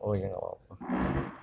Oh ya nggak apa-apa.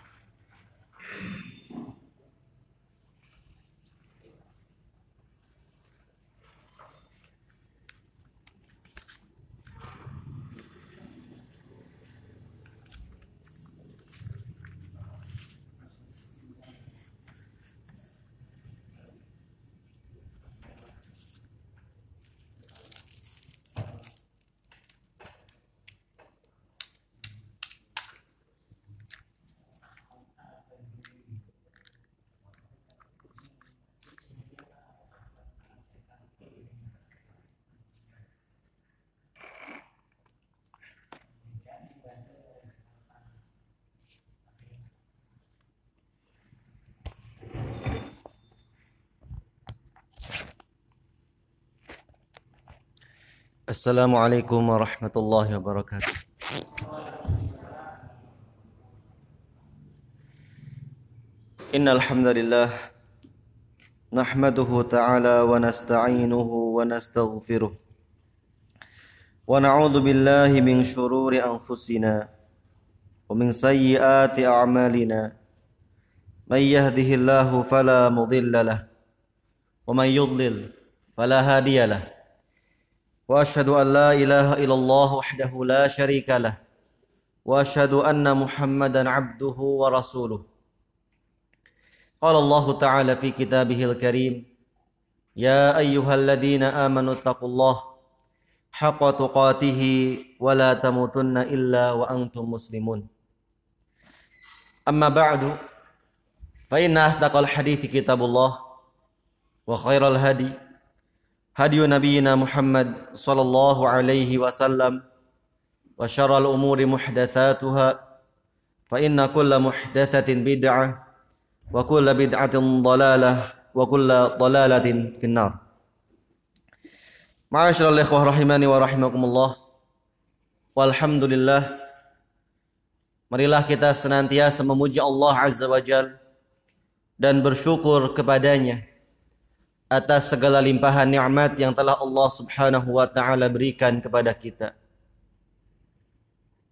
السلام عليكم ورحمة الله وبركاته. إن الحمد لله نحمده تعالى ونستعينه ونستغفره ونعوذ بالله من شرور أنفسنا ومن سيئات أعمالنا. من يهده الله فلا مضل له ومن يضلل فلا هادي له. وأشهد أن لا إله إلا الله وحده لا شريك له وأشهد أن محمدا عبده ورسوله. قال الله تعالى في كتابه الكريم يا أيها الذين آمنوا اتقوا الله حق تقاته ولا تموتن إلا وأنتم مسلمون. أما بعد فإن أصدق الحديث كتاب الله وخير الهدي هدي نبينا محمد صلى الله عليه وسلم وشر الأمور محدثاتها فإن كل محدثة بدعة وكل بدعة ضلالة وكل ضلالة في النار معاشر الإخوة رحماني ورحمكم الله والحمد لله Marilah kita senantiasa memuji Allah Azza wa Jal dan bersyukur kepadanya atas segala limpahan nikmat yang telah Allah Subhanahu wa taala berikan kepada kita.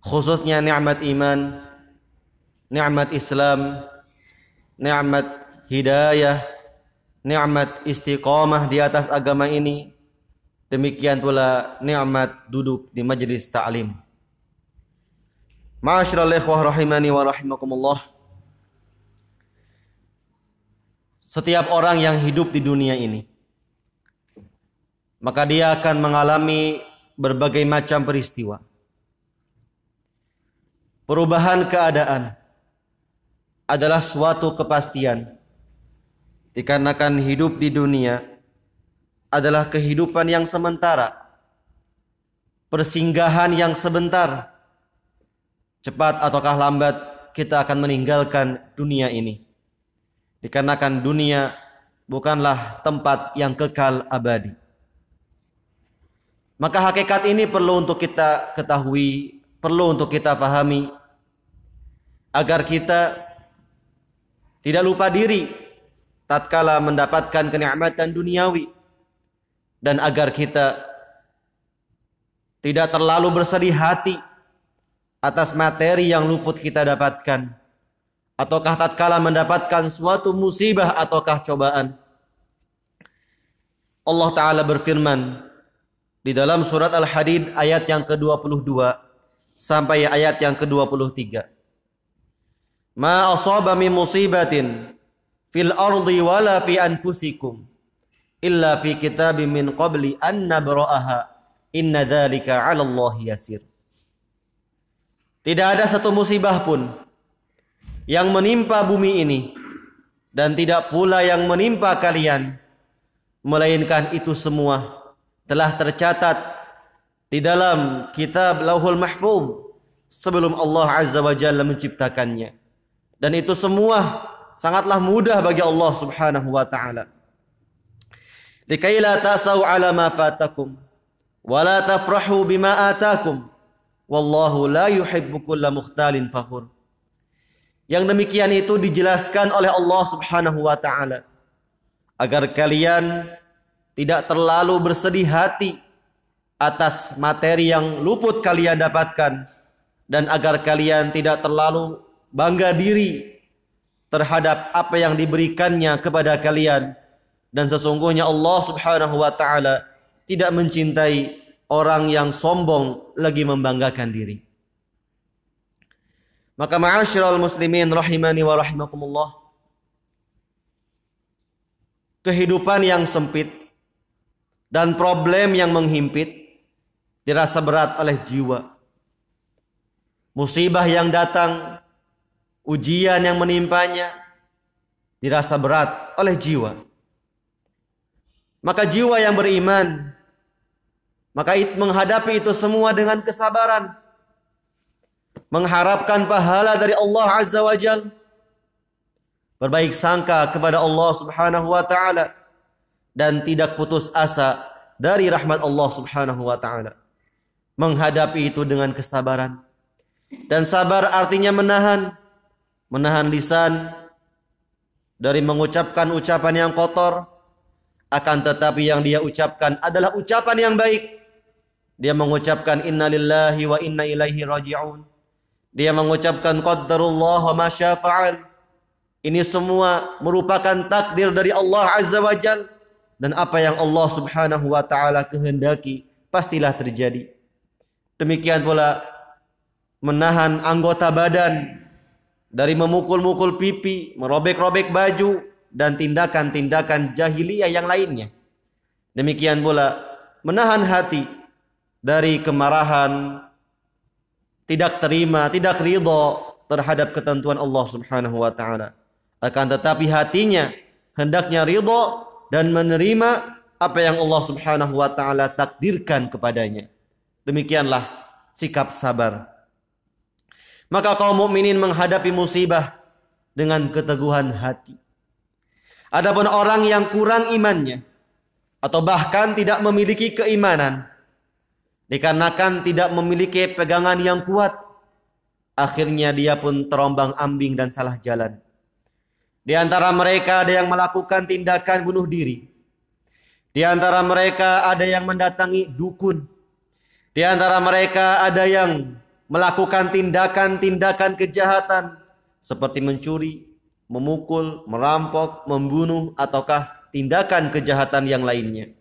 Khususnya nikmat iman, nikmat Islam, nikmat hidayah, nikmat istiqamah di atas agama ini. Demikian pula nikmat duduk di majlis ta'lim. Ma'asyiral ikhwah rahimani wa rahimakumullah. Setiap orang yang hidup di dunia ini maka dia akan mengalami berbagai macam peristiwa. Perubahan keadaan adalah suatu kepastian dikarenakan hidup di dunia adalah kehidupan yang sementara persinggahan yang sebentar. Cepat ataukah lambat kita akan meninggalkan dunia ini Dikarenakan dunia bukanlah tempat yang kekal abadi. Maka hakikat ini perlu untuk kita ketahui, perlu untuk kita fahami agar kita tidak lupa diri tatkala mendapatkan kenikmatan duniawi dan agar kita tidak terlalu bersedih hati atas materi yang luput kita dapatkan ataukah tatkala mendapatkan suatu musibah ataukah cobaan? Allah taala berfirman di dalam surat Al-Hadid ayat yang ke-22 sampai ayat yang ke-23. Ma asaba min musibatin fil ardi wala fi anfusikum illa fi kitabim min qabli an nabra'aha. Inna dzalika 'ala Allah yasir. Tidak ada satu musibah pun yang menimpa bumi ini dan tidak pula yang menimpa kalian melainkan itu semua telah tercatat di dalam kitab Lauhul Mahfuz sebelum Allah Azza wa Jalla menciptakannya. Dan itu semua sangatlah mudah bagi Allah Subhanahu wa taala. Likai la ta'sau ala ma fatakum wa la tafrahu bima atakum wallahu la yuhibbu kulla mukhtalin fakhur yang demikian itu dijelaskan oleh Allah Subhanahu wa taala agar kalian tidak terlalu bersedih hati atas materi yang luput kalian dapatkan dan agar kalian tidak terlalu bangga diri terhadap apa yang diberikannya kepada kalian dan sesungguhnya Allah Subhanahu wa taala tidak mencintai orang yang sombong lagi membanggakan diri. Maka ma'asyiral muslimin rahimani wa rahimakumullah. Kehidupan yang sempit dan problem yang menghimpit dirasa berat oleh jiwa. Musibah yang datang, ujian yang menimpanya dirasa berat oleh jiwa. Maka jiwa yang beriman maka menghadapi itu semua dengan kesabaran. Mengharapkan pahala dari Allah Azza wa Jal. Berbaik sangka kepada Allah Subhanahu wa taala dan tidak putus asa dari rahmat Allah Subhanahu wa taala. Menghadapi itu dengan kesabaran. Dan sabar artinya menahan menahan lisan dari mengucapkan ucapan yang kotor akan tetapi yang dia ucapkan adalah ucapan yang baik dia mengucapkan innalillahi wa inna ilaihi raji'un dia mengucapkan qaddarullah wa ma syafa'al. Ini semua merupakan takdir dari Allah azza wa jal. Dan apa yang Allah subhanahu wa ta'ala kehendaki pastilah terjadi. Demikian pula menahan anggota badan dari memukul-mukul pipi, merobek-robek baju, dan tindakan-tindakan jahiliyah yang lainnya. Demikian pula menahan hati dari kemarahan, tidak terima, tidak ridho terhadap ketentuan Allah Subhanahu wa taala. Akan tetapi hatinya hendaknya ridho dan menerima apa yang Allah Subhanahu wa taala takdirkan kepadanya. Demikianlah sikap sabar. Maka kaum mukminin menghadapi musibah dengan keteguhan hati. Adapun orang yang kurang imannya atau bahkan tidak memiliki keimanan dikarenakan tidak memiliki pegangan yang kuat akhirnya dia pun terombang-ambing dan salah jalan. Di antara mereka ada yang melakukan tindakan bunuh diri. Di antara mereka ada yang mendatangi dukun. Di antara mereka ada yang melakukan tindakan-tindakan kejahatan seperti mencuri, memukul, merampok, membunuh, ataukah tindakan kejahatan yang lainnya.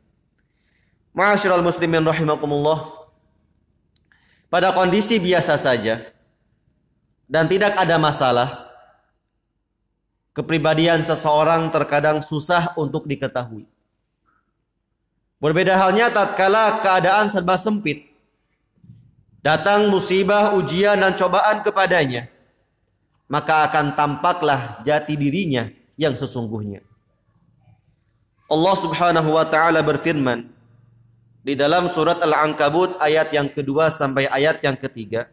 Ma'asyiral muslimin rahimakumullah. Pada kondisi biasa saja dan tidak ada masalah, kepribadian seseorang terkadang susah untuk diketahui. Berbeda halnya tatkala keadaan serba sempit. Datang musibah, ujian dan cobaan kepadanya maka akan tampaklah jati dirinya yang sesungguhnya. Allah Subhanahu wa taala berfirman di dalam surat Al-Ankabut ayat yang kedua sampai ayat yang ketiga.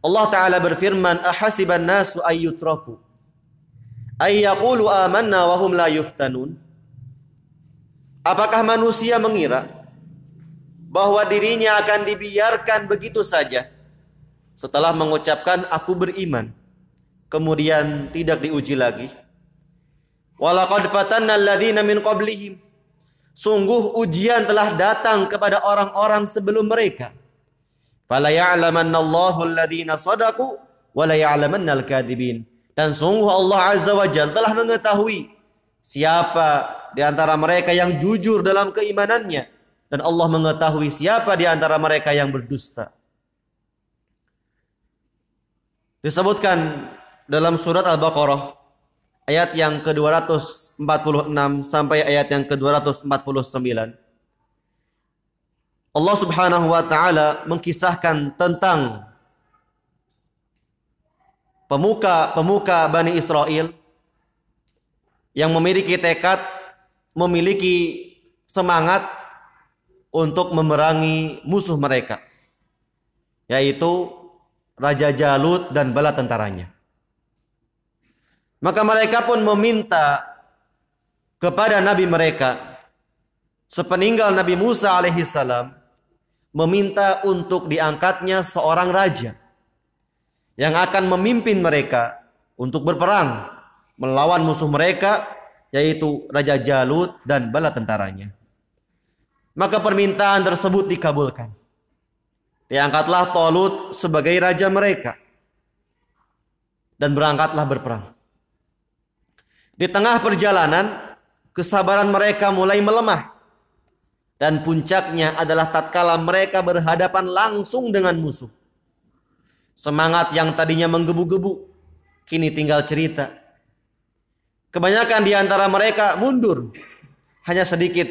Allah taala berfirman, "Ahasiban nasu ayyutraku ay yaqulu amanna wa hum la yuftanun?" Apakah manusia mengira bahwa dirinya akan dibiarkan begitu saja? setelah mengucapkan aku beriman kemudian tidak diuji lagi walaqad fatanna alladzina min qablihim sungguh ujian telah datang kepada orang-orang sebelum mereka. Fala ya'lamannallahu sadaqu wa la dan sungguh Allah azza wa jalla telah mengetahui siapa di antara mereka yang jujur dalam keimanannya. Dan Allah mengetahui siapa di antara mereka yang berdusta. Disebutkan dalam surat Al-Baqarah ayat yang ke-246 sampai ayat yang ke-249. Allah Subhanahu wa taala mengkisahkan tentang pemuka-pemuka Bani Israel yang memiliki tekad, memiliki semangat untuk memerangi musuh mereka yaitu Raja Jalut dan bala tentaranya. Maka mereka pun meminta kepada nabi mereka sepeninggal Nabi Musa alaihissalam meminta untuk diangkatnya seorang raja yang akan memimpin mereka untuk berperang melawan musuh mereka yaitu Raja Jalut dan bala tentaranya. Maka permintaan tersebut dikabulkan. Diangkatlah Tolut sebagai raja mereka. Dan berangkatlah berperang. Di tengah perjalanan, kesabaran mereka mulai melemah. Dan puncaknya adalah tatkala mereka berhadapan langsung dengan musuh. Semangat yang tadinya menggebu-gebu, kini tinggal cerita. Kebanyakan di antara mereka mundur. Hanya sedikit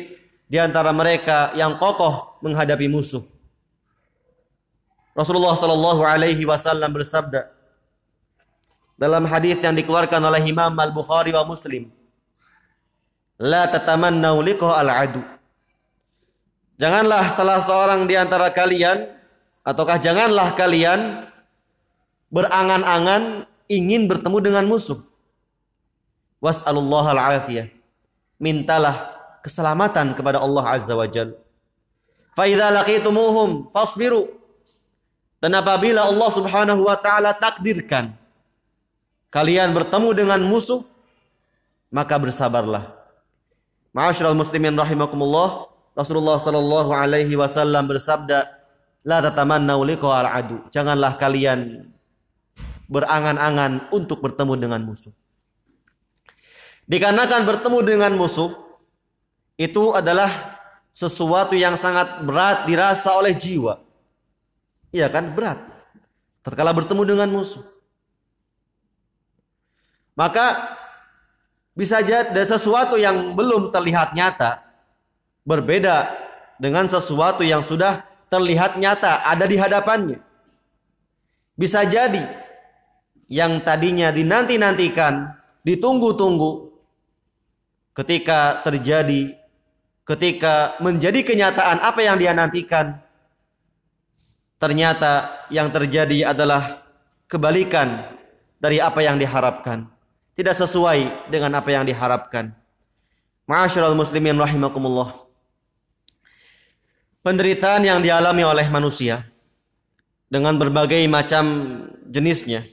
di antara mereka yang kokoh menghadapi musuh. Rasulullah Shallallahu Alaihi Wasallam bersabda dalam hadis yang dikeluarkan oleh Imam Al Bukhari wa Muslim, la tatamannau liqa al adu. Janganlah salah seorang di antara kalian ataukah janganlah kalian berangan-angan ingin bertemu dengan musuh. Was'alullah al-afiyah. Mintalah keselamatan kepada Allah Azza wa Jal. Fa idza laqitumuhum fasbiru dan apabila Allah Subhanahu wa taala takdirkan kalian bertemu dengan musuh, maka bersabarlah. Ma'asyiral muslimin rahimakumullah, Rasulullah sallallahu alaihi wasallam bersabda, "La tatamannau liqa'al adu." Janganlah kalian berangan-angan untuk bertemu dengan musuh. Dikarenakan bertemu dengan musuh itu adalah sesuatu yang sangat berat dirasa oleh jiwa. Iya kan? Berat. Tatkala bertemu dengan musuh. Maka bisa jadi sesuatu yang belum terlihat nyata berbeda dengan sesuatu yang sudah terlihat nyata ada di hadapannya. Bisa jadi yang tadinya dinanti-nantikan, ditunggu-tunggu ketika terjadi ketika menjadi kenyataan apa yang dia nantikan ternyata yang terjadi adalah kebalikan dari apa yang diharapkan. Tidak sesuai dengan apa yang diharapkan. Ma'asyiral muslimin rahimakumullah. Penderitaan yang dialami oleh manusia dengan berbagai macam jenisnya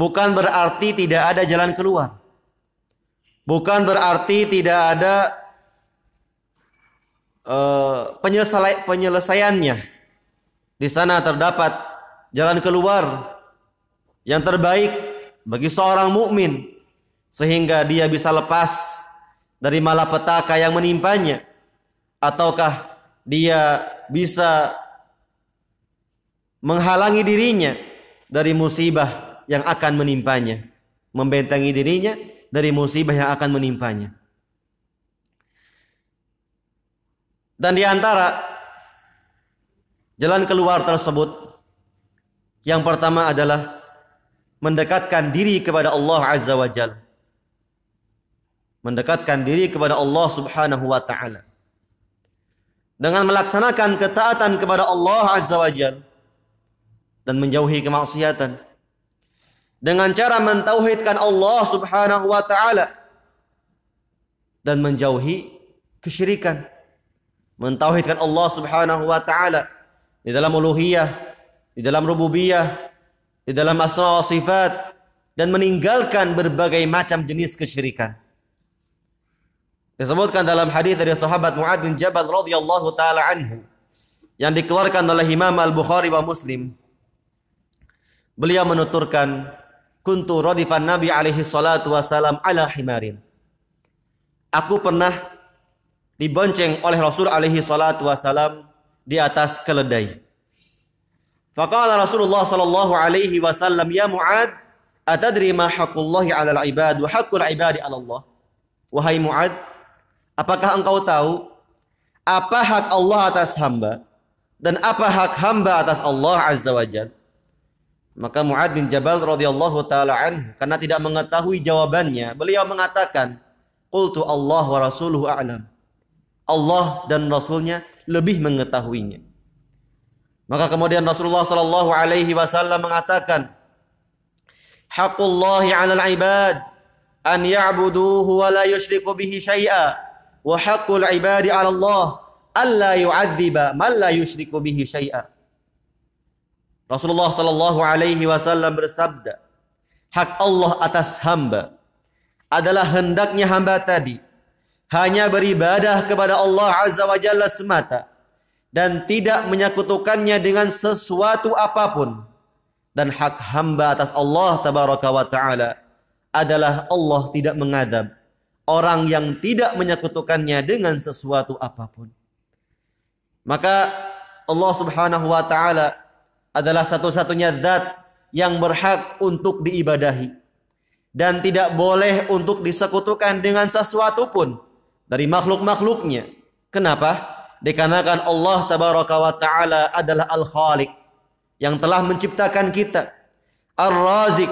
bukan berarti tidak ada jalan keluar. Bukan berarti tidak ada uh, penyelesaiannya di sana terdapat jalan keluar yang terbaik bagi seorang mukmin sehingga dia bisa lepas dari malapetaka yang menimpanya. Ataukah dia bisa menghalangi dirinya dari musibah yang akan menimpanya? Membentengi dirinya dari musibah yang akan menimpanya. Dan di antara Jalan keluar tersebut yang pertama adalah mendekatkan diri kepada Allah Azza wa Jal. Mendekatkan diri kepada Allah Subhanahu wa taala. Dengan melaksanakan ketaatan kepada Allah Azza wa Jal dan menjauhi kemaksiatan. Dengan cara mentauhidkan Allah Subhanahu wa taala dan menjauhi kesyirikan. Mentauhidkan Allah Subhanahu wa taala di dalam uluhiyah, di dalam rububiyah, di dalam asma wa sifat dan meninggalkan berbagai macam jenis kesyirikan. Disebutkan dalam hadis dari sahabat Muad bin Jabal radhiyallahu taala anhu yang dikeluarkan oleh Imam Al-Bukhari wa Muslim. Beliau menuturkan, "Kuntu radifan Nabi alaihi salatu wasalam ala himarin." Aku pernah dibonceng oleh Rasul alaihi salatu wasalam di atas keledai. Faqala Rasulullah sallallahu alaihi wasallam, "Ya Muad, atadri ma haqqullahi 'alal ibad wa haqqul ibadi 'ala Allah?" Wahai Muad, apakah engkau tahu apa hak Allah atas hamba dan apa hak hamba atas Allah Azza wa Jalla? Maka Muad bin Jabal radhiyallahu taala anhu karena tidak mengetahui jawabannya, beliau mengatakan, "Qultu Allah wa rasuluhu a'lam." Allah dan Rasulnya lebih mengetahuinya. Maka kemudian Rasulullah sallallahu alaihi wasallam mengatakan, "Haqqullahi 'alal 'ibad an ya'buduhu wa la yusyriku bihi syai'a, wa haqqul 'ibadi 'ala Allah alla yu'adziba man la yusyriku bihi syai'a." Rasulullah sallallahu alaihi wasallam bersabda, hak Allah atas hamba adalah hendaknya hamba tadi hanya beribadah kepada Allah Azza wa Jalla semata dan tidak menyekutukannya dengan sesuatu apa pun dan hak hamba atas Allah tabaraka wa taala adalah Allah tidak mengadab orang yang tidak menyekutukannya dengan sesuatu apa pun maka Allah Subhanahu wa taala adalah satu-satunya zat yang berhak untuk diibadahi dan tidak boleh untuk disekutukan dengan sesuatu pun dari makhluk-makhluknya. Kenapa? Dikarenakan Allah tabaraka wa taala adalah Al-Khaliq yang telah menciptakan kita. Ar-Razik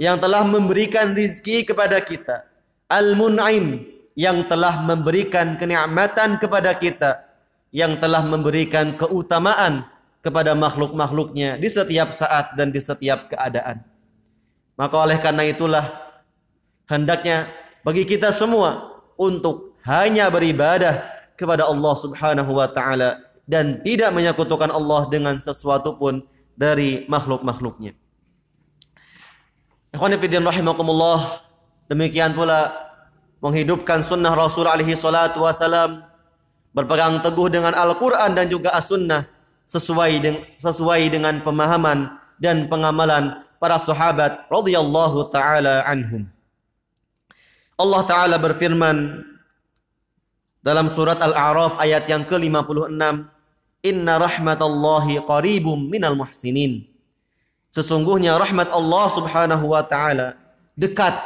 yang telah memberikan rizki kepada kita. Al-Mun'im yang telah memberikan kenikmatan kepada kita. Yang telah memberikan keutamaan kepada makhluk-makhluknya di setiap saat dan di setiap keadaan. Maka oleh karena itulah hendaknya bagi kita semua untuk hanya beribadah kepada Allah Subhanahu wa taala dan tidak menyekutukan Allah dengan sesuatu pun dari makhluk-makhluknya. Fillah rahimakumullah, demikian pula menghidupkan sunnah Rasul alaihi salatu wasalam berpegang teguh dengan Al-Qur'an dan juga As-Sunnah sesuai dengan sesuai dengan pemahaman dan pengamalan para sahabat radhiyallahu taala anhum. Allah taala berfirman dalam surat Al-A'raf ayat yang ke-56, "Inna rahmatallahi qaribum minal muhsinin." Sesungguhnya rahmat Allah Subhanahu wa taala dekat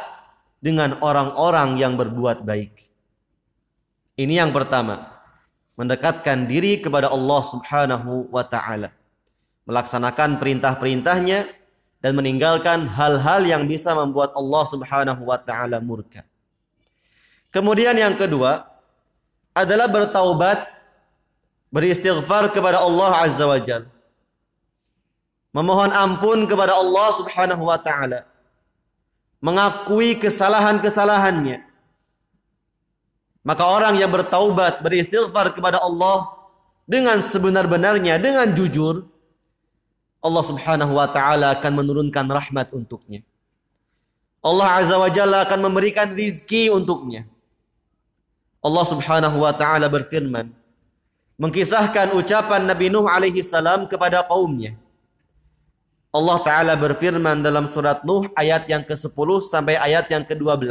dengan orang-orang yang berbuat baik. Ini yang pertama, mendekatkan diri kepada Allah Subhanahu wa taala. Melaksanakan perintah-perintahnya dan meninggalkan hal-hal yang bisa membuat Allah Subhanahu wa taala murka. Kemudian yang kedua, adalah bertaubat, beristighfar kepada Allah Azza wa Jal. Memohon ampun kepada Allah Subhanahu wa taala. Mengakui kesalahan-kesalahannya. Maka orang yang bertaubat, beristighfar kepada Allah dengan sebenar-benarnya, dengan jujur, Allah Subhanahu wa taala akan menurunkan rahmat untuknya. Allah Azza wa Jalla akan memberikan rizki untuknya. Allah Subhanahu wa taala berfirman mengkisahkan ucapan Nabi Nuh alaihi salam kepada kaumnya. Allah taala berfirman dalam surat Nuh ayat yang ke-10 sampai ayat yang ke-12.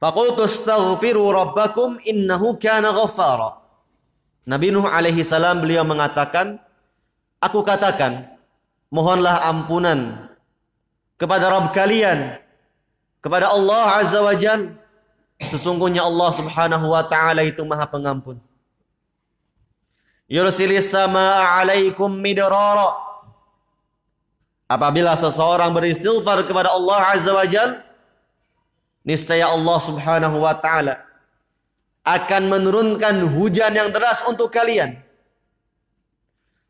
Faqultu astaghfiru rabbakum innahu kana ghaffara. Nabi Nuh alaihi salam beliau mengatakan, aku katakan, mohonlah ampunan kepada Rabb kalian, kepada Allah Azza wa Jalla Sesungguhnya Allah Subhanahu wa taala itu Maha Pengampun. Yursilis sama alaikum midrara. Apabila seseorang beristighfar kepada Allah Azza wa Jal, niscaya Allah Subhanahu wa taala akan menurunkan hujan yang deras untuk kalian.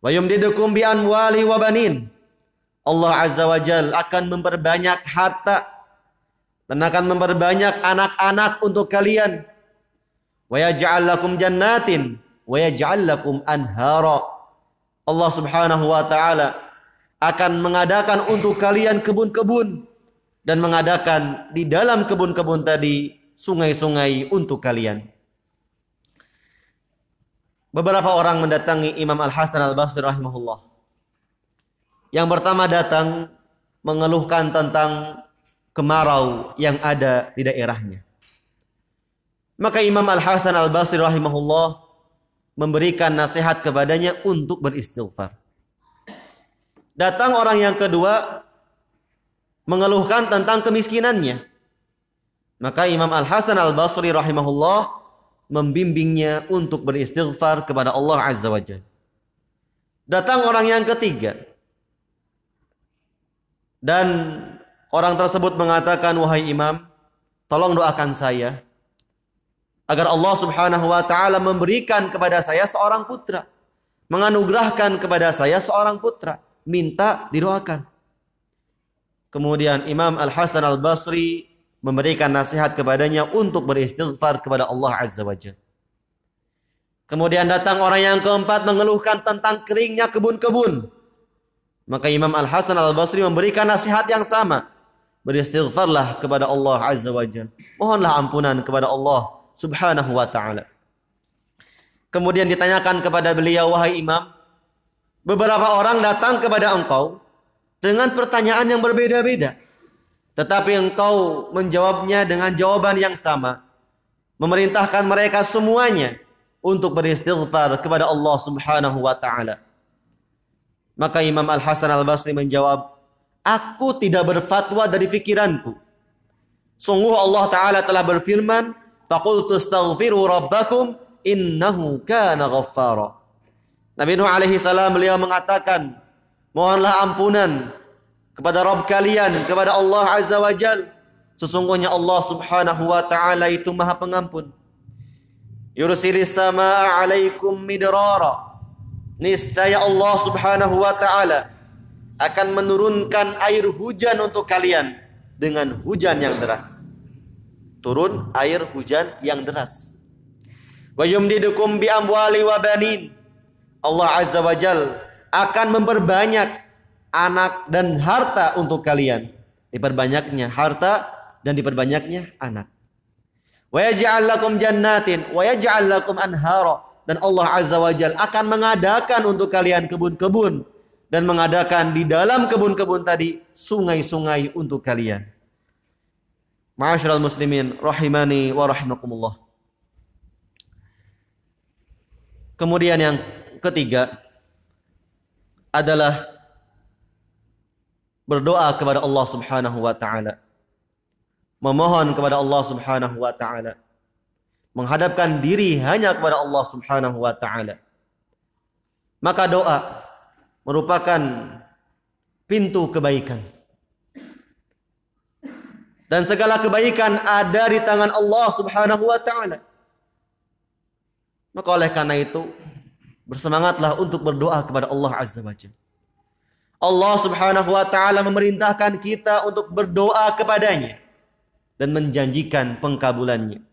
Wa yumdidukum bi amwali wa banin. Allah Azza wa Jal akan memperbanyak harta dan akan memperbanyak anak-anak untuk kalian. Wa yaj'al lakum jannatin wa yaj'al lakum anhara. Allah Subhanahu wa taala akan mengadakan untuk kalian kebun-kebun dan mengadakan di dalam kebun-kebun tadi sungai-sungai untuk kalian. Beberapa orang mendatangi Imam Al-Hasan Al-Basri rahimahullah. Yang pertama datang mengeluhkan tentang kemarau yang ada di daerahnya. Maka Imam Al-Hasan Al-Basri rahimahullah memberikan nasihat kepadanya untuk beristighfar. Datang orang yang kedua mengeluhkan tentang kemiskinannya. Maka Imam Al-Hasan Al-Basri rahimahullah membimbingnya untuk beristighfar kepada Allah Azza wa Jalla. Datang orang yang ketiga dan Orang tersebut mengatakan, "Wahai imam, tolong doakan saya agar Allah Subhanahu wa taala memberikan kepada saya seorang putra, menganugerahkan kepada saya seorang putra, minta didoakan." Kemudian Imam Al-Hasan Al-Basri memberikan nasihat kepadanya untuk beristighfar kepada Allah Azza wa Jalla. Kemudian datang orang yang keempat mengeluhkan tentang keringnya kebun-kebun. Maka Imam Al-Hasan Al-Basri memberikan nasihat yang sama beristighfarlah kepada Allah Azza wa Jalla. Mohonlah ampunan kepada Allah Subhanahu wa taala. Kemudian ditanyakan kepada beliau, wahai imam, beberapa orang datang kepada engkau dengan pertanyaan yang berbeda-beda. Tetapi engkau menjawabnya dengan jawaban yang sama. Memerintahkan mereka semuanya untuk beristighfar kepada Allah Subhanahu wa taala. Maka Imam Al Hasan Al Basri menjawab, "Aku tidak berfatwa dari fikiranku. Sungguh Allah taala telah berfirman, "Faqultu astaghfiru rabbakum innahu kana ghaffara. Nabi Nuh alaihi salam beliau mengatakan, mohonlah ampunan kepada Rabb kalian, kepada Allah Azza wa Jal. Sesungguhnya Allah Subhanahu wa taala itu Maha Pengampun. Yursilis samaa 'alaikum midrara. Niscaya Allah Subhanahu wa taala akan menurunkan air hujan untuk kalian dengan hujan yang deras. Turun air hujan yang deras wa yumdidukum bi amwali wa banin. Allah Azza wa Jal akan memperbanyak anak dan harta untuk kalian. Diperbanyaknya harta dan diperbanyaknya anak. Wa yaj'al lakum jannatin wa yaj'al lakum anhara. Dan Allah Azza wa Jal akan mengadakan untuk kalian kebun-kebun dan mengadakan di dalam kebun-kebun tadi sungai-sungai untuk kalian. Ma'asyiral muslimin rahimani wa rahimakumullah. Kemudian yang ketiga adalah berdoa kepada Allah Subhanahu wa taala. Memohon kepada Allah Subhanahu wa taala. Menghadapkan diri hanya kepada Allah Subhanahu wa taala. Maka doa merupakan pintu kebaikan. Dan segala kebaikan ada di tangan Allah Subhanahu wa taala. Maka oleh karena itu bersemangatlah untuk berdoa kepada Allah Azza wa Jalla. Allah Subhanahu wa taala memerintahkan kita untuk berdoa kepadanya dan menjanjikan pengkabulannya.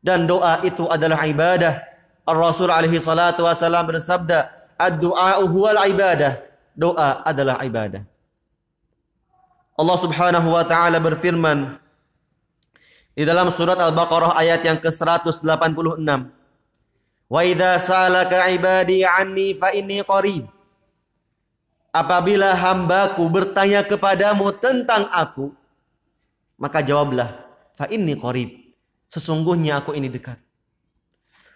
Dan doa itu adalah ibadah. Ar-Rasul alaihi salatu wasallam bersabda, "Ad-du'a huwal ibadah." Doa adalah ibadah. Allah Subhanahu wa taala berfirman di dalam surat Al-Baqarah ayat yang ke-186. Wa idza salaka ibadi anni fa inni qarib. Apabila hambaku bertanya kepadamu tentang aku, maka jawablah, fa inni qarib. Sesungguhnya aku ini dekat.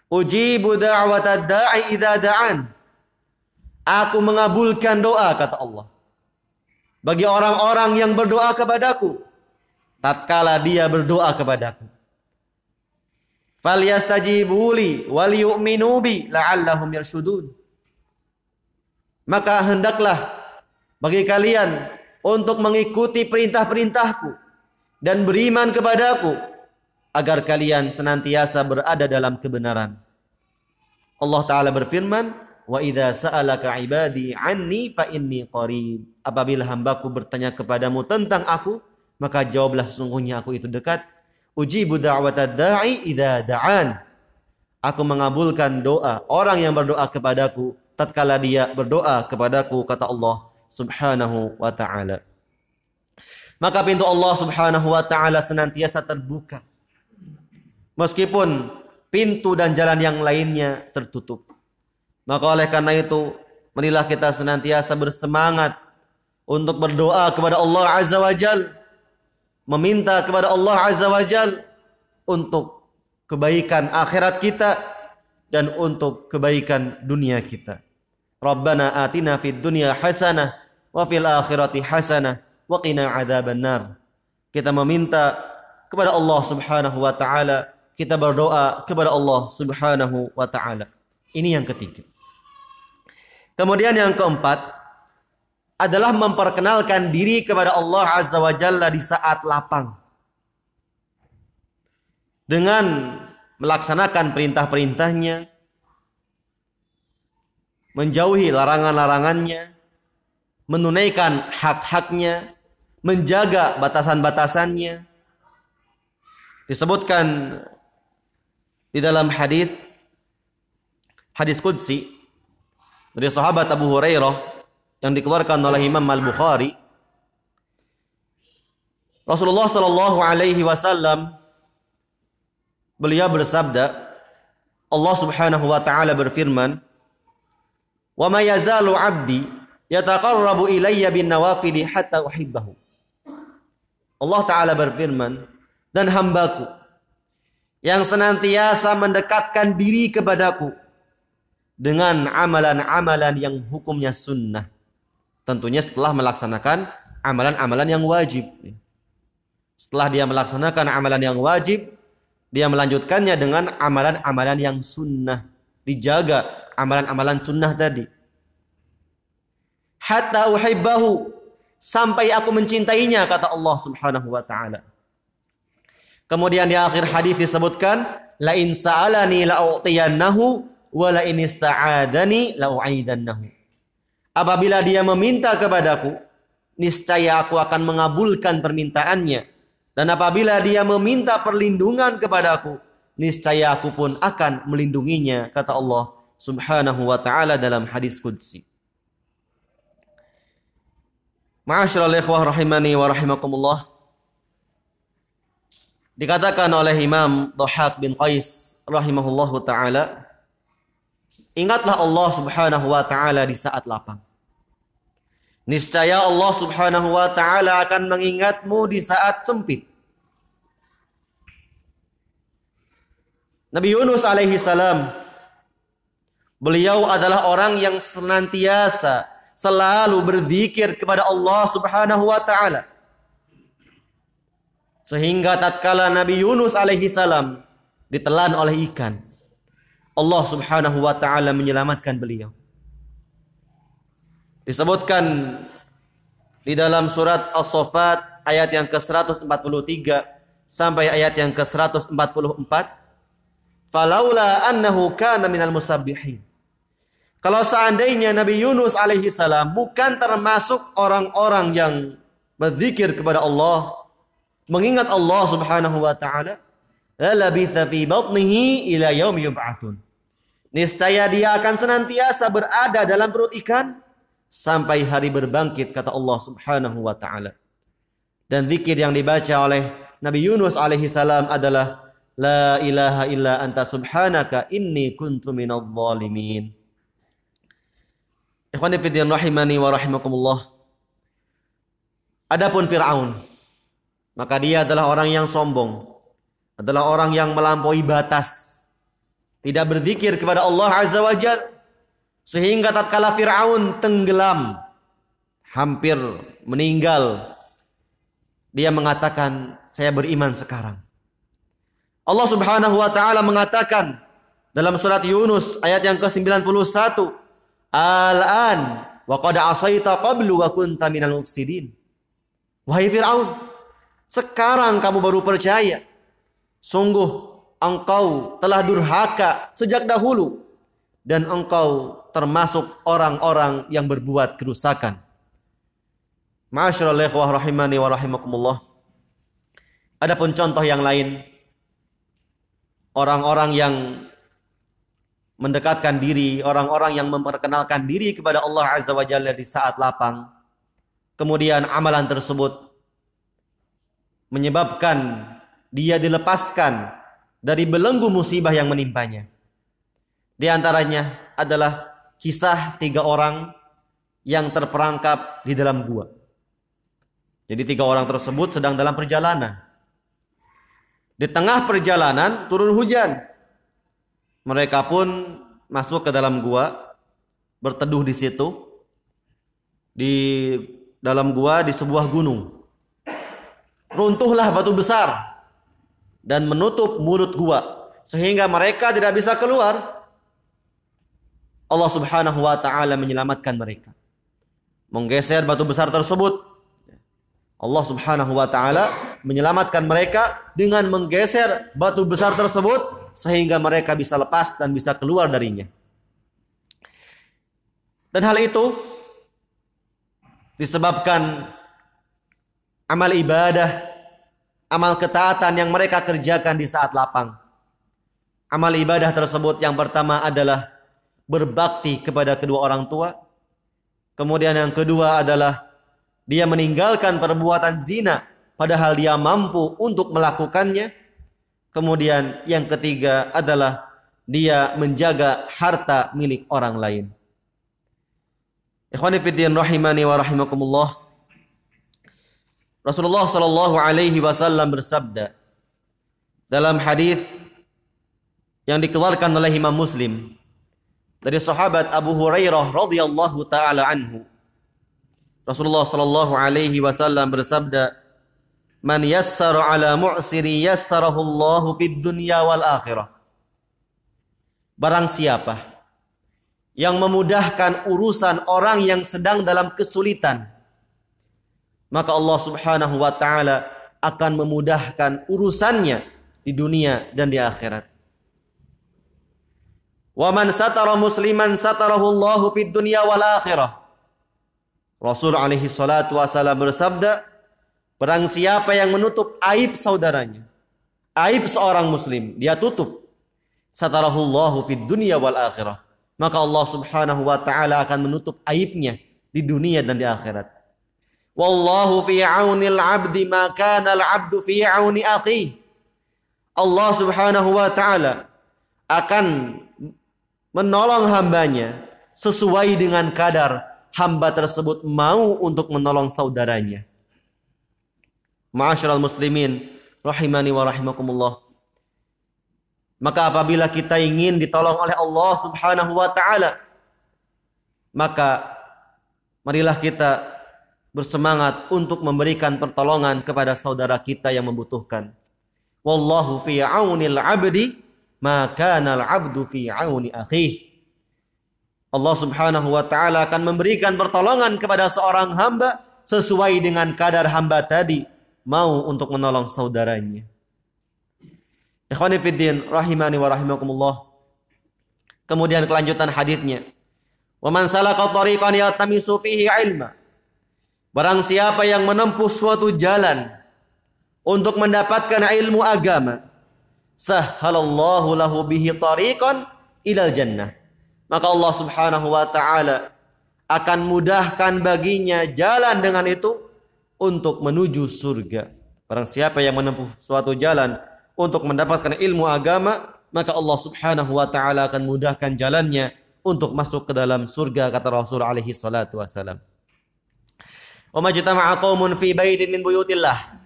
Ujibu da'wata da'i idza da'an. Aku mengabulkan doa kata Allah. Bagi orang-orang yang berdoa kepadaku tatkala dia berdoa kepadaku. Falyastajibu li la'allahum yarshudun. Maka hendaklah bagi kalian untuk mengikuti perintah-perintahku dan beriman kepadaku agar kalian senantiasa berada dalam kebenaran. Allah taala berfirman, "Wa idza sa'alaka 'ibadi 'anni fa inni qarib." Apabila hambaku bertanya kepadamu tentang aku, maka jawablah sesungguhnya aku itu dekat Ujibu da'wata da'i idza da'an. Aku mengabulkan doa orang yang berdoa kepadaku tatkala dia berdoa kepadaku kata Allah Subhanahu wa taala. Maka pintu Allah Subhanahu wa taala senantiasa terbuka. Meskipun pintu dan jalan yang lainnya tertutup. Maka oleh karena itu, marilah kita senantiasa bersemangat untuk berdoa kepada Allah Azza wa Jalla meminta kepada Allah Azza wa Jal untuk kebaikan akhirat kita dan untuk kebaikan dunia kita. Rabbana atina fid dunya hasanah wa fil akhirati hasanah wa qina adzabannar. Kita meminta kepada Allah Subhanahu wa taala, kita berdoa kepada Allah Subhanahu wa taala. Ini yang ketiga. Kemudian yang keempat, adalah memperkenalkan diri kepada Allah Azza wa Jalla di saat lapang. Dengan melaksanakan perintah-perintahnya, menjauhi larangan-larangannya, menunaikan hak-haknya, menjaga batasan-batasannya. Disebutkan di dalam hadis hadis qudsi dari sahabat Abu Hurairah yang dikeluarkan oleh Imam Al-Bukhari Rasulullah Shallallahu alaihi wasallam beliau bersabda Allah Subhanahu wa taala berfirman, "Wa ma yazalu 'abdi yataqarrabu ilayya bin nawafili hatta uhibbahu." Allah taala berfirman, "Dan hambaku yang senantiasa mendekatkan diri kepadaku dengan amalan-amalan yang hukumnya sunnah." Tentunya setelah melaksanakan amalan-amalan yang wajib. Setelah dia melaksanakan amalan yang wajib, dia melanjutkannya dengan amalan-amalan yang sunnah. Dijaga amalan-amalan sunnah tadi. Hatta uhibbahu. Sampai aku mencintainya, kata Allah subhanahu wa ta'ala. Kemudian di akhir hadis disebutkan, La in sa'alani la'u'tiyannahu, wa la in ista'adani la'u'idannahu. Apabila dia meminta kepadaku, niscaya aku akan mengabulkan permintaannya dan apabila dia meminta perlindungan kepadaku, niscaya aku pun akan melindunginya, kata Allah Subhanahu wa taala dalam hadis qudsi. Ma'asyiral ikhwah rahimani wa rahimakumullah. Dikatakan oleh Imam Dhahak bin Qais rahimahullahu taala, ingatlah Allah Subhanahu wa taala di saat lapang. Niscaya Allah Subhanahu wa taala akan mengingatmu di saat sempit. Nabi Yunus alaihi salam beliau adalah orang yang senantiasa selalu berzikir kepada Allah Subhanahu wa taala. Sehingga tatkala Nabi Yunus alaihi salam ditelan oleh ikan, Allah Subhanahu wa taala menyelamatkan beliau. Disebutkan di dalam surat As-Saffat ayat yang ke-143 sampai ayat yang ke-144. Falaula annahu kana minal musabbihin. Kalau seandainya Nabi Yunus alaihi salam bukan termasuk orang-orang yang berzikir kepada Allah, mengingat Allah Subhanahu wa taala, labitha fi batnihi ila yaum yub'atun. Niscaya dia akan senantiasa berada dalam perut ikan sampai hari berbangkit kata Allah Subhanahu wa taala. Dan zikir yang dibaca oleh Nabi Yunus alaihi salam adalah la ilaha illa anta subhanaka inni kuntu minadh dhalimin. Ikhwani fillah rahimani wa rahimakumullah. Adapun Firaun maka dia adalah orang yang sombong, adalah orang yang melampaui batas, tidak berzikir kepada Allah Azza wa Jalla sehingga tatkala Fir'aun tenggelam, hampir meninggal, dia mengatakan, saya beriman sekarang. Allah subhanahu wa ta'ala mengatakan dalam surat Yunus ayat yang ke-91, Al-an wa qad asaita qablu wa kunta minal mufsidin. Wahai Fir'aun, sekarang kamu baru percaya. Sungguh engkau telah durhaka sejak dahulu dan engkau termasuk orang-orang yang berbuat kerusakan. Ma'asyiral ikhwah rahimani wa rahimakumullah. Adapun contoh yang lain orang-orang yang mendekatkan diri, orang-orang yang memperkenalkan diri kepada Allah Azza wa Jalla di saat lapang. Kemudian amalan tersebut menyebabkan dia dilepaskan dari belenggu musibah yang menimpanya. Di antaranya adalah kisah tiga orang yang terperangkap di dalam gua. Jadi tiga orang tersebut sedang dalam perjalanan. Di tengah perjalanan turun hujan. Mereka pun masuk ke dalam gua, berteduh di situ. Di dalam gua di sebuah gunung. Runtuhlah batu besar dan menutup mulut gua sehingga mereka tidak bisa keluar Allah Subhanahu wa taala menyelamatkan mereka. Menggeser batu besar tersebut. Allah Subhanahu wa taala menyelamatkan mereka dengan menggeser batu besar tersebut sehingga mereka bisa lepas dan bisa keluar darinya. Dan hal itu disebabkan amal ibadah, amal ketaatan yang mereka kerjakan di saat lapang. Amal ibadah tersebut yang pertama adalah berbakti kepada kedua orang tua. Kemudian yang kedua adalah dia meninggalkan perbuatan zina padahal dia mampu untuk melakukannya. Kemudian yang ketiga adalah dia menjaga harta milik orang lain. Rahimani wa rahimakumullah. Rasulullah sallallahu alaihi wasallam bersabda dalam hadis yang dikeluarkan oleh Imam Muslim dari sahabat Abu Hurairah radhiyallahu taala anhu. Rasulullah sallallahu alaihi wasallam bersabda, "Man yassara ala mu'siri yassarahu Allahu fid dunya wal akhirah." Barang siapa yang memudahkan urusan orang yang sedang dalam kesulitan, maka Allah Subhanahu wa taala akan memudahkan urusannya di dunia dan di akhirat. Wa man satara musliman satarahu Allahu fid dunya wal akhirah. Rasul alaihi salatu wasallam bersabda, Barang siapa yang menutup aib saudaranya, aib seorang muslim, dia tutup satarahullahu fid dunya wal akhirah. Maka Allah Subhanahu wa taala akan menutup aibnya di dunia dan di akhirat. Wallahu fi aunil 'abdi ma kana al-'abdu fi auni akhi. Allah Subhanahu wa taala akan menolong hambanya sesuai dengan kadar hamba tersebut mau untuk menolong saudaranya. Ma'asyiral muslimin rahimani wa rahimakumullah. Maka apabila kita ingin ditolong oleh Allah Subhanahu wa taala, maka marilah kita bersemangat untuk memberikan pertolongan kepada saudara kita yang membutuhkan. Wallahu fi aunil 'abdi ma kana al-'abdu fi auni akhih. Allah Subhanahu wa taala akan memberikan pertolongan kepada seorang hamba sesuai dengan kadar hamba tadi mau untuk menolong saudaranya. Ikhwani fiddin rahimani wa rahimakumullah. Kemudian kelanjutan hadisnya. Wa man salaka tariqan yaltamisu fihi ilma. Barang siapa yang menempuh suatu jalan untuk mendapatkan ilmu agama, sahhalallahu lahu bihi tariqan ilal jannah. Maka Allah Subhanahu wa taala akan mudahkan baginya jalan dengan itu untuk menuju surga. Barang siapa yang menempuh suatu jalan untuk mendapatkan ilmu agama, maka Allah Subhanahu wa taala akan mudahkan jalannya untuk masuk ke dalam surga kata Rasul alaihi salatu wasalam. Wa majtama'a qaumun fi baitin min buyutillah.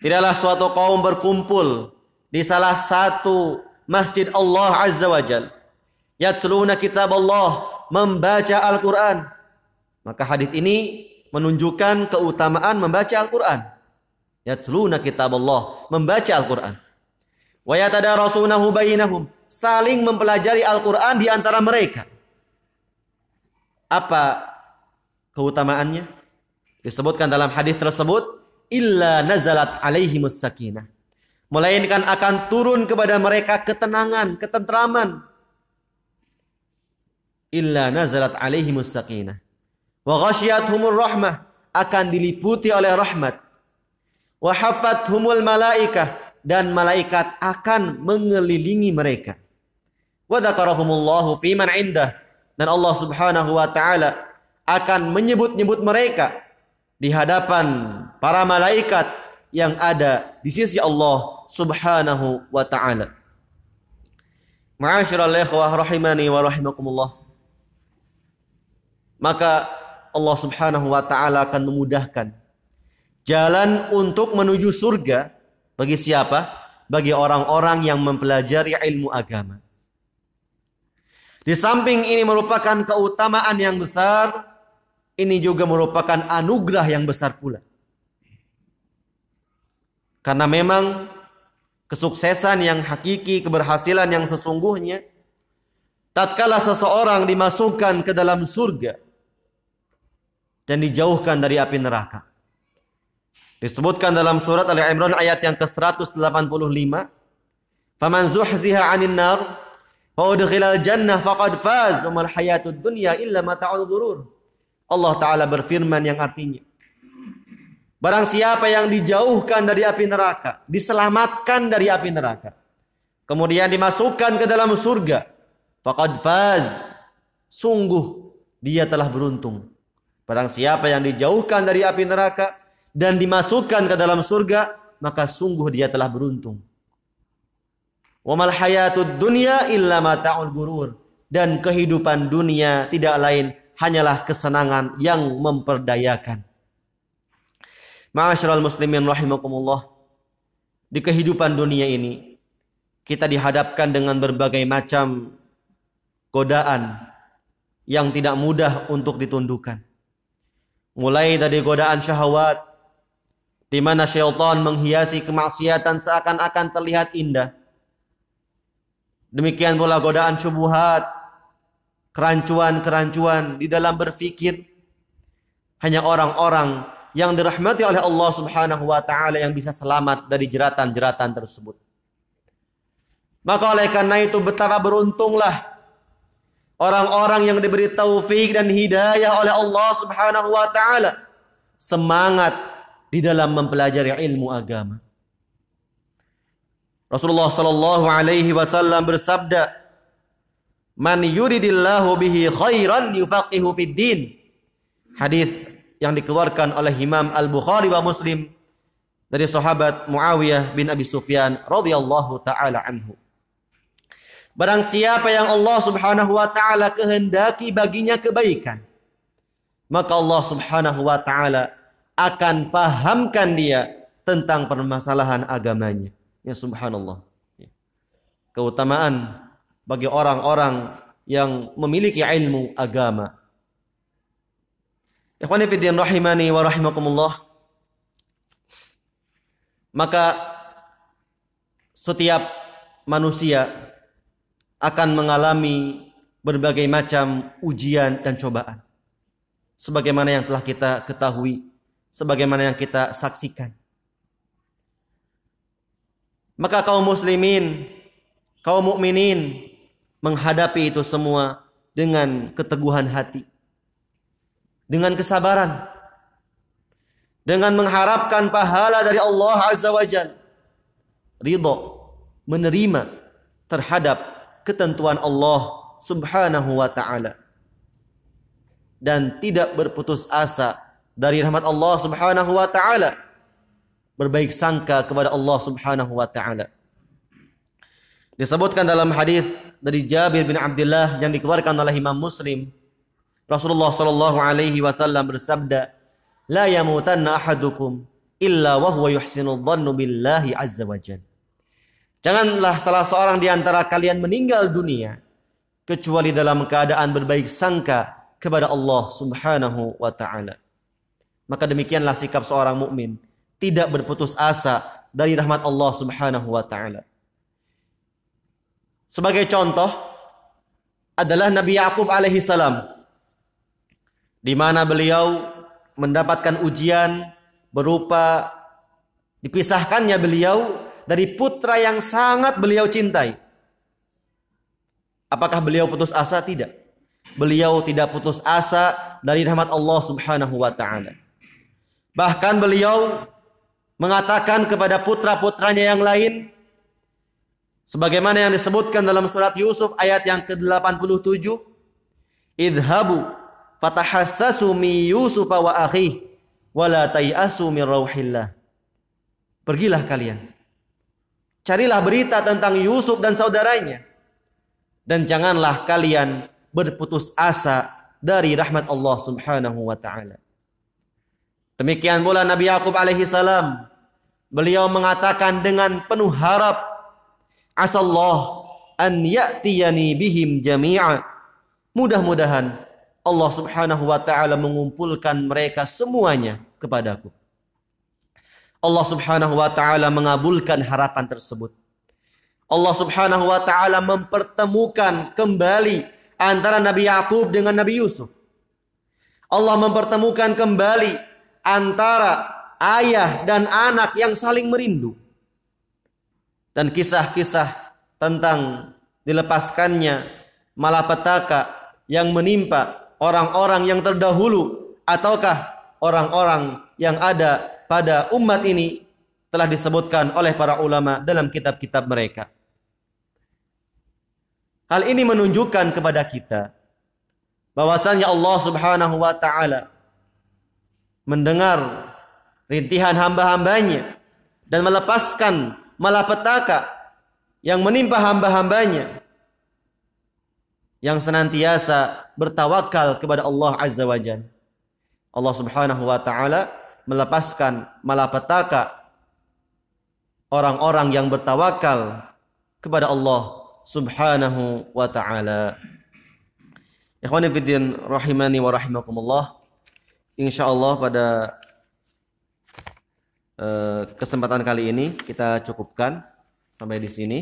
Tidaklah suatu kaum berkumpul di salah satu masjid Allah Azza wa Jal. Yatluna kitab Allah, membaca Al-Quran. Maka hadis ini menunjukkan keutamaan membaca Al-Quran. Yatluna kitab Allah, membaca Al-Quran. Wa yatadarasunahu bainahum. Saling mempelajari Al-Quran di antara mereka. Apa keutamaannya? Disebutkan dalam hadis tersebut, illa nazalat alaihimus sakinah. Melainkan akan turun kepada mereka ketenangan, ketentraman. Illa nazalat alaihimus sakinah. Wa ghasyiyatuhumur rahmah. Akan diliputi oleh rahmat. Wa humul malaikah dan malaikat akan mengelilingi mereka. Wa fi man indah dan Allah Subhanahu wa taala akan menyebut-nyebut mereka di hadapan para malaikat yang ada di sisi Allah Subhanahu wa taala. Ma'asyiral ikhwah rahimani wa rahimakumullah. Maka Allah Subhanahu wa taala akan memudahkan jalan untuk menuju surga bagi siapa? Bagi orang-orang yang mempelajari ilmu agama. Di samping ini merupakan keutamaan yang besar, ini juga merupakan anugerah yang besar pula. Karena memang kesuksesan yang hakiki, keberhasilan yang sesungguhnya, tatkala seseorang dimasukkan ke dalam surga dan dijauhkan dari api neraka. Disebutkan dalam surat Ali Imran ayat yang ke-185. Faman zuhziha 'anil nar wa udkhilal jannah faqad faz wa mal hayatud dunya illa mata'ul ghurur. Allah taala berfirman yang artinya Barang siapa yang dijauhkan dari api neraka, diselamatkan dari api neraka, kemudian dimasukkan ke dalam surga, faqad faz. Sungguh dia telah beruntung. Barang siapa yang dijauhkan dari api neraka, dan dimasukkan ke dalam surga, maka sungguh dia telah beruntung. Wa hayatud dunya illa mata'ul gurur. Dan kehidupan dunia tidak lain hanyalah kesenangan yang memperdayakan. Ma'asyiral muslimin rahimakumullah. Di kehidupan dunia ini kita dihadapkan dengan berbagai macam godaan yang tidak mudah untuk ditundukkan. Mulai dari godaan syahwat di mana syaitan menghiasi kemaksiatan seakan-akan terlihat indah. Demikian pula godaan syubhat, kerancuan-kerancuan di dalam berfikir. Hanya orang-orang yang dirahmati oleh Allah Subhanahu wa taala yang bisa selamat dari jeratan-jeratan tersebut. Maka oleh karena itu betapa beruntunglah orang-orang yang diberi taufik dan hidayah oleh Allah Subhanahu wa taala semangat di dalam mempelajari ilmu agama. Rasulullah sallallahu alaihi wasallam bersabda, "Man yuridillahu bihi khairan yufaqihu fid din." Hadis yang dikeluarkan oleh Imam Al-Bukhari wa Muslim dari sahabat Muawiyah bin Abi Sufyan radhiyallahu taala anhu. Barang siapa yang Allah Subhanahu wa taala kehendaki baginya kebaikan, maka Allah Subhanahu wa taala akan pahamkan dia tentang permasalahan agamanya. Ya subhanallah. Ya. Keutamaan bagi orang-orang yang memiliki ilmu agama. Ikhwani fiddin rahimani wa rahimakumullah. Maka setiap manusia akan mengalami berbagai macam ujian dan cobaan. Sebagaimana yang telah kita ketahui, sebagaimana yang kita saksikan. Maka kaum muslimin, kaum mukminin menghadapi itu semua dengan keteguhan hati. Dengan kesabaran. Dengan mengharapkan pahala dari Allah Azza wa Jal. Ridho. Menerima terhadap ketentuan Allah Subhanahu wa taala. Dan tidak berputus asa dari rahmat Allah Subhanahu wa taala berbaik sangka kepada Allah Subhanahu wa taala. Disebutkan dalam hadis dari Jabir bin Abdullah yang dikeluarkan oleh Imam Muslim, Rasulullah sallallahu alaihi wasallam bersabda, "La yamutanna ahadukum illa wa huwa yuhsinu dhannu billahi azza wa jalla." Janganlah salah seorang di antara kalian meninggal dunia kecuali dalam keadaan berbaik sangka kepada Allah Subhanahu wa taala. Maka demikianlah sikap seorang mukmin tidak berputus asa dari rahmat Allah Subhanahu wa taala. Sebagai contoh adalah Nabi Yakub alaihi salam di mana beliau mendapatkan ujian berupa dipisahkannya beliau dari putra yang sangat beliau cintai. Apakah beliau putus asa? Tidak. Beliau tidak putus asa dari rahmat Allah Subhanahu wa taala. Bahkan beliau mengatakan kepada putra-putranya yang lain sebagaimana yang disebutkan dalam surat Yusuf ayat yang ke-87 idhabu fatahassasu mi Yusuf wa akhi wa la tayasu min rauhillah. Pergilah kalian. Carilah berita tentang Yusuf dan saudaranya. Dan janganlah kalian berputus asa dari rahmat Allah Subhanahu wa taala. Demikian pula Nabi Yakub alaihi salam. Beliau mengatakan dengan penuh harap, Asallah an ya'tiyani bihim jami'a. Mudah-mudahan Allah subhanahu wa ta'ala mengumpulkan mereka semuanya kepadaku. Allah subhanahu wa ta'ala mengabulkan harapan tersebut. Allah subhanahu wa ta'ala mempertemukan kembali antara Nabi Yakub dengan Nabi Yusuf. Allah mempertemukan kembali antara ayah dan anak yang saling merindu. Dan kisah-kisah tentang dilepaskannya malapetaka yang menimpa orang-orang yang terdahulu ataukah orang-orang yang ada pada umat ini telah disebutkan oleh para ulama dalam kitab-kitab mereka. Hal ini menunjukkan kepada kita bahwasanya Allah Subhanahu wa taala mendengar rintihan hamba-hambanya dan melepaskan malapetaka yang menimpa hamba-hambanya yang senantiasa bertawakal kepada Allah Azza wa Jalla. Allah Subhanahu wa taala melepaskan malapetaka orang-orang yang bertawakal kepada Allah Subhanahu wa taala. Ikhwani fiddin rahimani wa rahimakumullah. Insyaallah pada kesempatan kali ini kita cukupkan sampai di sini.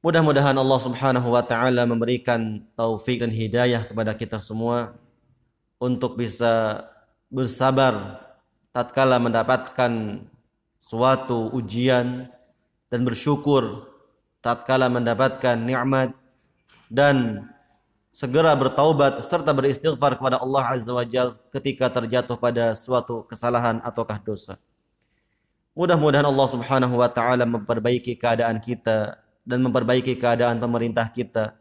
Mudah-mudahan Allah Subhanahu wa taala memberikan taufik dan hidayah kepada kita semua untuk bisa bersabar tatkala mendapatkan suatu ujian dan bersyukur tatkala mendapatkan nikmat dan segera bertaubat serta beristighfar kepada Allah Azza wa Jalla ketika terjatuh pada suatu kesalahan ataukah dosa. Mudah-mudahan Allah Subhanahu wa taala memperbaiki keadaan kita dan memperbaiki keadaan pemerintah kita.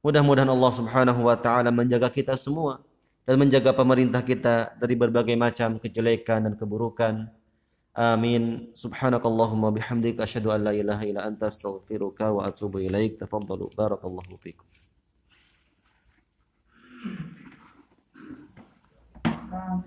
Mudah-mudahan Allah Subhanahu wa taala menjaga kita semua dan menjaga pemerintah kita dari berbagai macam kejelekan dan keburukan. Amin. Subhanakallahumma bihamdika asyhadu an la ilaha illa anta astaghfiruka wa atubu ilaik. Tafaddalu. Barakallahu fikum. Пока.